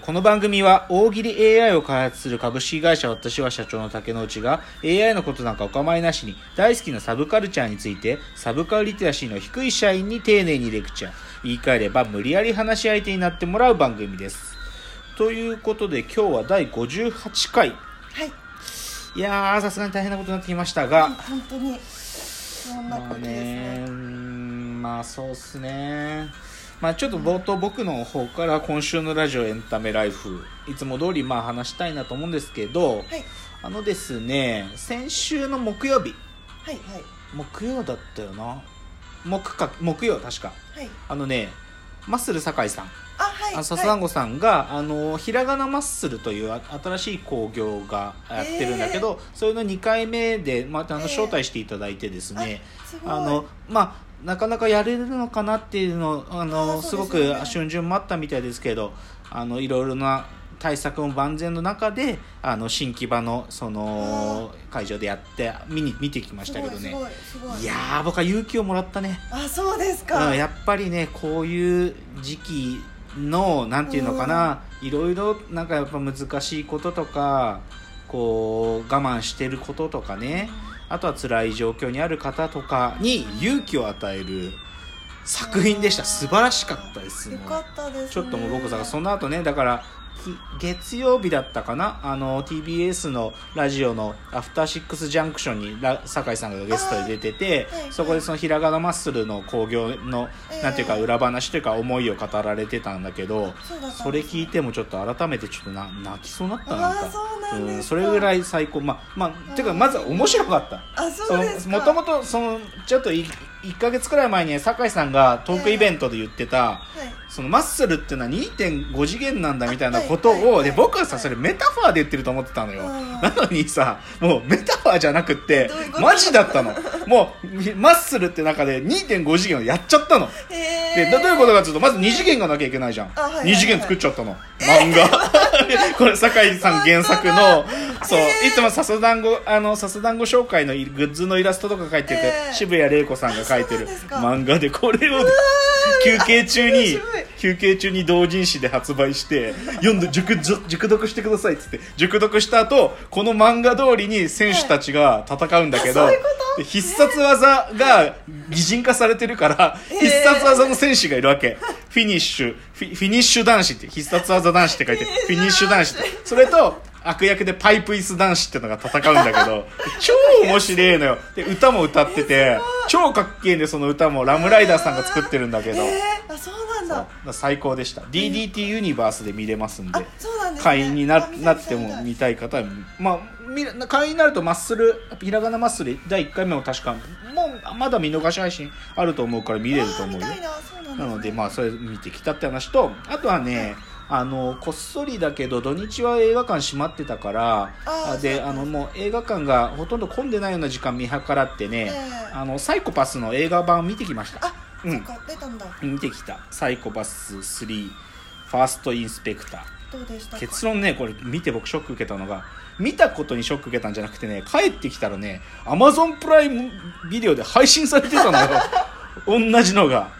この番組は大喜利 AI を開発する株式会社私は社長の竹之内が AI のことなんかお構いなしに大好きなサブカルチャーについてサブカルリテラシーの低い社員に丁寧にレクチャー。言い換えれば無理やり話し相手になってもらう番組です。ということで今日は第58回。はい。いやーさすがに大変なことになってきましたが。本当に。そんなまあことですね。ねうーんまあそうっすねまあちょっと冒頭僕の方から今週のラジオエンタメライフいつも通りまあ話したいなと思うんですけど、はい。あのですね先週の木曜日。はいはい。木曜だったよな。木か木曜確か。はい。あのねマッスル酒井さん。あはいあ笹団子さんが、あのひらがなマッスルというあ新しい興行がやってるんだけど、それの2回目でまたあのえー。招待していただいてですね、あすごい。あのまあなかなかやれるのかなっていうのあのあーすごく春巡もあったみたいですけどあのいろいろな対策も万全の中であの新木場のその会場でやって見に見てきましたけどね。いやー僕は勇気をもらったね、あそうですか、うん、やっぱりねこういう時期のなんていうのかな、いろいろなんかやっぱ難しいこととかこう我慢してることとかね。あとは辛い状況にある方とかに勇気を与える作品でした。素晴らしかったです。よもう。かったです、ね、ちょっともう僕さその後ねだからき月曜日だったかな？あの TBS のラジオの「アフターシックスジャンクションに」ラ酒井さんがゲストで出てて、はいそこでそのひらがなマッスルの興行の、えー。なんていうか裏話というか思いを語られてたんだけどそれ聞いてもちょっと改めてちょっとな泣きそうになったな。んかうなんそれぐらい最高。まあまあていうかまずは面白かった。あそうですか。もともとそのちょっとい1か月くらい前に酒井さんがトークイベントで言ってた、はい。そのマッスルっていうのは2.5次元なんだみたいなことを、で僕はさそれメタファーで言ってると思ってたのよ、うんなのにさもうメタファーじゃなくってマジだったの。もうマッスルって中で2.5次元をやっちゃったの。へでどういうことかというとまず2次元がなきゃいけないじゃん、あはいはいはい。2次元作っちゃったの漫画。これ酒井さん原作のそういつも笹団子あの笹団子紹介のグッズのイラストとか描いてて、えー。渋谷玲子さんが描いてる漫画でこれを休憩中に休憩中に同人誌で発売して読んで熟熟熟読してくださいっつって熟読した後この漫画通りに選手たちが戦うんだけど、必殺技が擬人化されてるから、必殺技の選手がいるわけ。フィニッシュ。フィフィニッシュ男子って必殺技男子って書いて、フィニッシュ男子って。それと悪役でパイプ椅子男子っていうのが戦うんだけど 超面白いのよ。で歌も歌ってて超かっけえんでその歌も RAM RIDER さんが作ってるんだけど、えー、あそうなんだ。最高でした。DDT ユニバースで見れますんで。会員にななっても見たい方はまあみ会員になるとマッスルひらがなマッスル第1回目も確かもうまだ見逃し配信あると思うから見れると思うよ。な。のでまあそれ見てきたって話とあとはねあのこっそりだけど土日は映画館閉まってたからであのもう映画館がほとんど混んでないような時間見計らってね、ええ。あのサイコパスの映画版見てきました。あ、うん。そっか出たんだ。見てきた。サイコパス3ファーストインスペクター。どうでしたか？結論ねこれ見て僕ショック受けたのが見たことにショック受けたんじゃなくてね帰ってきたらねアマゾンプライムビデオで配信されてたのよ。同じのが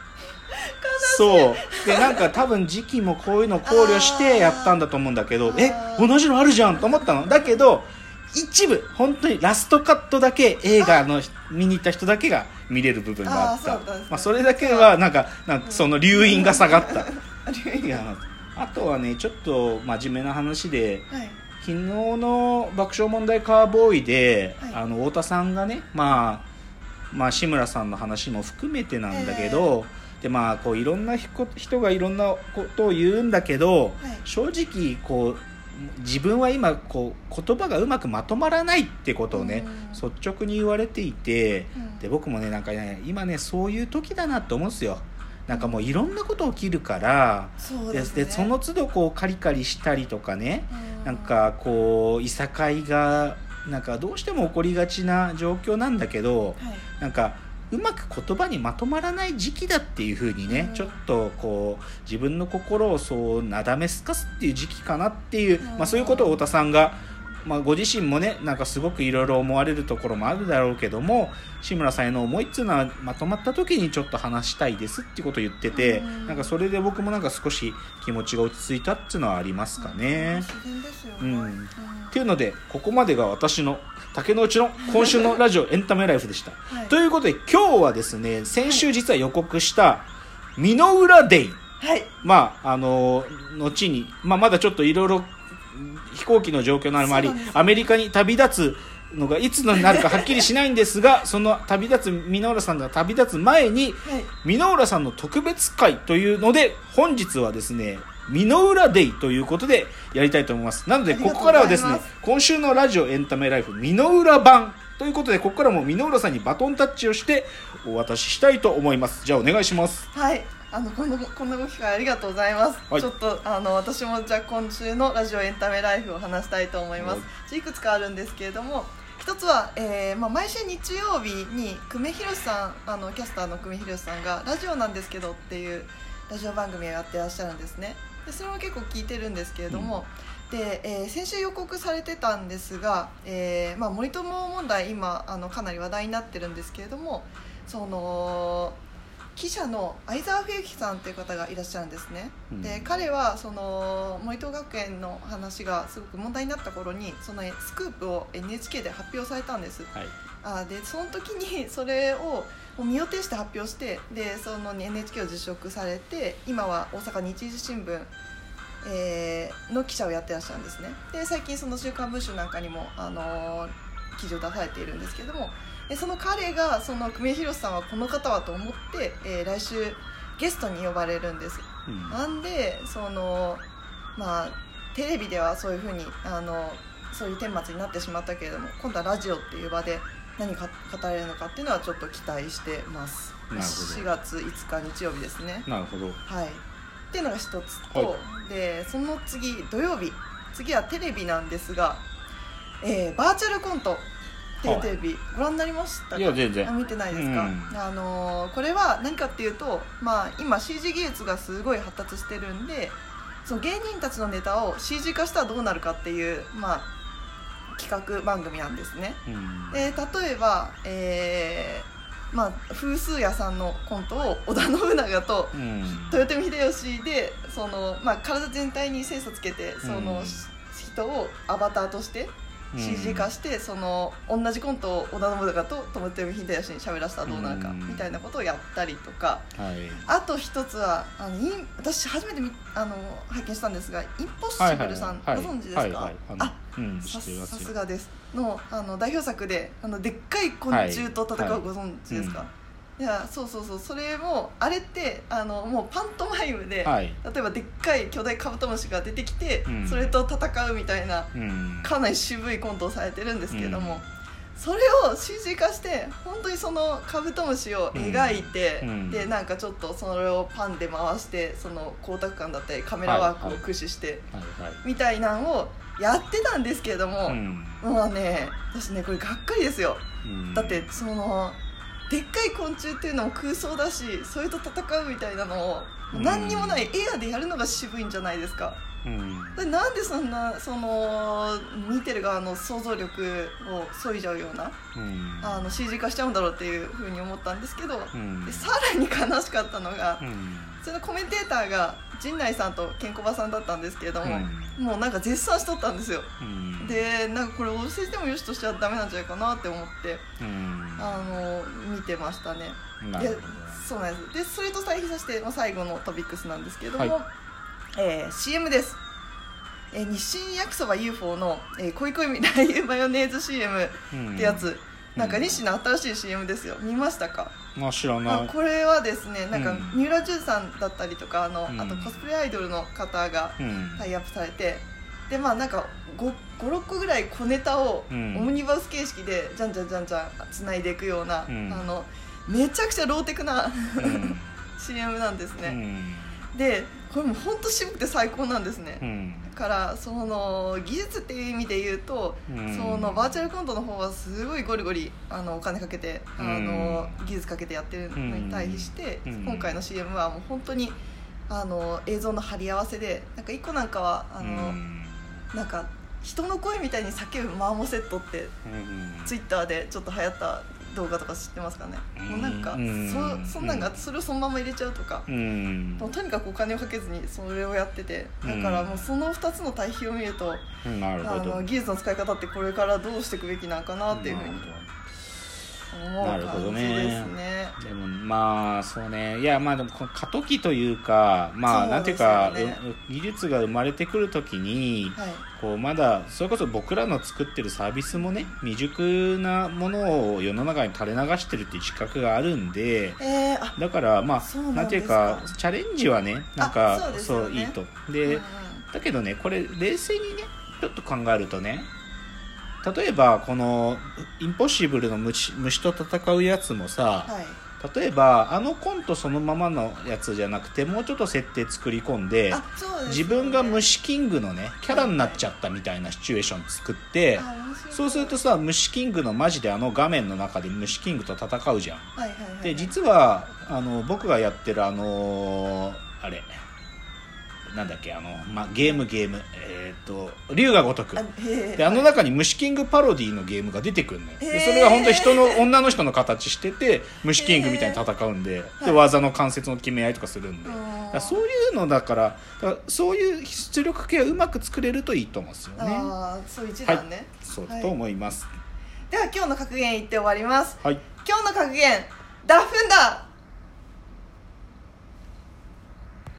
そう。でなんか多分時期もこういうの考慮してやったんだと思うんだけどえ同じのあるじゃんと思ったの。だけど一部本当にラストカットだけ映画の見に行った人だけが見れる部分があった。まあ、それだけはなんかなんかその留飲が下がった。あとはねちょっと真面目な話ではい。昨日の爆笑問題カーボーイで、はい。あの太田さんがね、まあ、まあ志村さんの話も含めてなんだけど、でまあこういろんな人人がいろんなことを言うんだけど、はい。正直こう自分は今こう言葉がうまくまとまらないってことをね、うん。率直に言われていて、うん。で僕もねなんかね今ねそういう時だなって思うんですよ。なんかもういろんなこと起きるから、でそうですね。でその都度こうカリカリしたりとかね、うん。なんかこういさかいがなんかどうしても起こりがちな状況なんだけどはい。なんかうまく言葉にまとまらない時期だっていう風にね、うん。ちょっとこう自分の心をそうなだめすかすっていう時期かなっていう、うん。まあ、そういうことを太田さんが、まあ、ご自身もねなんかすごくいろいろ思われるところもあるだろうけども志村さんへの思いっていうのはまとまった時にちょっと話したいですっていうことを言ってて、うん。なんかそれで僕もなんか少し気持ちが落ち着いたっていうのはありますかね。うんっていうのでここまでが私の竹之内の今週のラジオエンタメライフでした。はい。ということで今日はですね先週実は予告した「美濃浦デイ」はい。まああの後に、まあ、まだちょっといろいろ飛行機の状況なのもありアメリカに旅立つのがいつになるかはっきりしないんですがその旅立つ美濃浦さんが旅立つ前にはい。美濃浦さんの特別会というので本日はですね美濃浦デイということでやりたいと思います。なのでここからはですね今週のラジオエンタメライフ美濃浦版ということでここからも美濃浦さんにバトンタッチをしてお渡ししたいと思います。じゃあお願いします。はいあのこのこんなご機会ありがとうございます、はい。ちょっとあの私もじゃあ今週のラジオエンタメライフを話したいと思います。はい。いくつかあるんですけれども一つは、えーまあ、毎週日曜日に久米宏さんあのキャスターの久米宏さんが「ラジオなんですけど」っていうラジオ番組をやってらっしゃるんですね。でそれも結構聞いてるんですけれども、で、えー先週予告されてたんですが、えーまあ、森友問題今あのかなり話題になってるんですけれどもその記者の相沢冬樹さんという方がいらっしゃるんですね、うん。で彼はその森友学園の話がすごく問題になった頃にそのスクープを NHK で発表されたんです。はい。あでその時にそれを身を挺して発表してでその NHK を辞職されて今は大阪日時新聞、えーの記者をやってらっしゃるんですね。で最近その「週刊文春」なんかにも、あのー記事を出されているんですけどもでその彼がその久米宏さんはこの方はと思って、えー来週ゲストに呼ばれるんです。うん。なんでそのまあテレビではそういうふうにあのそういう顛末になってしまったけれども今度はラジオっていう場で何か語られるのかっていうのはちょっと期待してます。なるほど。4月5日日曜日ですね。なるほど。はい。っていうのが一つと、はでその次土曜日。次はテレビなんですが、えーバーチャルコントっていうテレビご覧になりましたか？いや全然。あ見てないですか、うん。あのーこれは何かっていうと、まあ、今 CG 技術がすごい発達してるんでその芸人たちのネタを CG 化したらどうなるかっていう、まあ、企画番組なんですね。うん。で例えば、えーまあ、風数屋さんのコントを織田信長とうん。豊臣秀吉でその、まあ、体全体に精査つけてその、うん。人をアバターとしてうん CG 化して、その同じコントを織田信長と豊臣秀吉に喋らせたらどうなるか、うん。みたいなことをやったりとか。はい。あと一つはあのイン私初めて見あの拝見したんですがインポッシブルさん、ご存知ですか、はいはい。あうんさすがです。のあの代表作であのでっかい昆虫と戦はい。うご存知ですか、はいいやそうそうそう。それもあれってあのもうパントマイムで、はい。例えばでっかい巨大カブトムシが出てきて、うん。それと戦うみたいなうん。かなり渋いコントをされてるんですけども、うん。それを CG 化して本当にそのカブトムシを描いて、うん。でなんかちょっとそれをパンで回してその光沢感だったりカメラワークを駆使して、はい。はい。みたいなんをやってたんですけれども、うん。もうね私ねこれがっかりですよ。うん。だってそのでっかい昆虫っていうのも空想だしそれと戦うみたいなのをうん。何にもないエアでやるのが渋いんじゃないですか。うん。でなんでそんなその見てる側の想像力を削いじゃうようなうん。あの CG 化しちゃうんだろうっていうふうに思ったんですけど、うん。でさらに悲しかったのが、うんそのコメンテーターが陣内さんとケンコバさんだったんですけれども、もうなんか絶賛しとったんですよ。うん。でなんかこれお教えしてもよしとしちゃダメなんじゃないかなって思ってうん。あの見てましたね。でそうなんです。でそれと対比させて、まあ、最後のトピックスなんですけれども、はい。えー CM です、えー日清焼きそば UFO の、えー、恋恋ラー油マヨネーズ CM ってやつ、なんか日清の新しい CM ですよ。見ましたか、まあ知らない。あこれはですねなんかうん。三浦淳さんだったりとかあの、うん。あとコスプレアイドルの方がうん。タイアップされてでまあなんか56個ぐらい小ネタをオうん。ムニバス形式でじゃんじゃんじゃんじゃんつないでいくような、うん。あのめちゃくちゃローテクなうん。CM なんですね、うんでこれも本当渋くて最高なんですね、うん。だからその技術っていう意味で言うと、うん。そのバーチャルコントの方はすごいゴリゴリあのお金かけてあの、技術かけてやってるのに対して、うん。今回の CM はもう本当にあの映像の貼り合わせでなんか一個なんかはあの、うん。なんか人の声みたいに叫ぶマーモセットってうん。ツイッターでちょっと流行った動画とか知ってますかね、うん。もうなんか、うん。そそんなんがそれをそのまま入れちゃうとか、うん。もうとにかくお金をかけずにそれをやっててだからもうその2つの対比を見ると、あの技術の使い方ってこれからどうしていくべきなんかなっていうふうに思うなるほどね。でもまあそうね。いやまあでもこの過渡期というかまあそうなんていうか技術が生まれてくるときにはい。こうまだそれこそ僕らの作ってるサービスもね未熟なものを世の中に垂れ流してるっていう自覚があるんでえー、あだからまあなんていうかかチャレンジはねなんかあそうですよね。いいと。うんでうん。だけどねこれ冷静にねちょっと考えるとね例えばこのインポッシブルの虫虫と戦うやつもさ、はい。例えばあのコントそのままのやつじゃなくてもうちょっと設定作り込んでね。自分が虫キングのねキャラになっちゃったみたいなシチュエーション作ってあ面白い。そうするとさ虫キングのマジであの画面の中で虫キングと戦うじゃん。はいはいはい。で実はあの僕がやってるあのーあれなんだっけあの、ま、ゲームゲーム。えっ、と龍が如く。であの中に虫キングパロディのゲームが出てくるのよ。でそれが本当に人の女の人の形してて虫キングみたいに戦うんで。で技の関節の決め合いとかするんで。そういうのだからそういう出力系をうまく作れるといいと思うんですよね。あーそう一段ね、そうはい。と思います。では今日の格言言って終わります。はい。今日の格言ダフンだ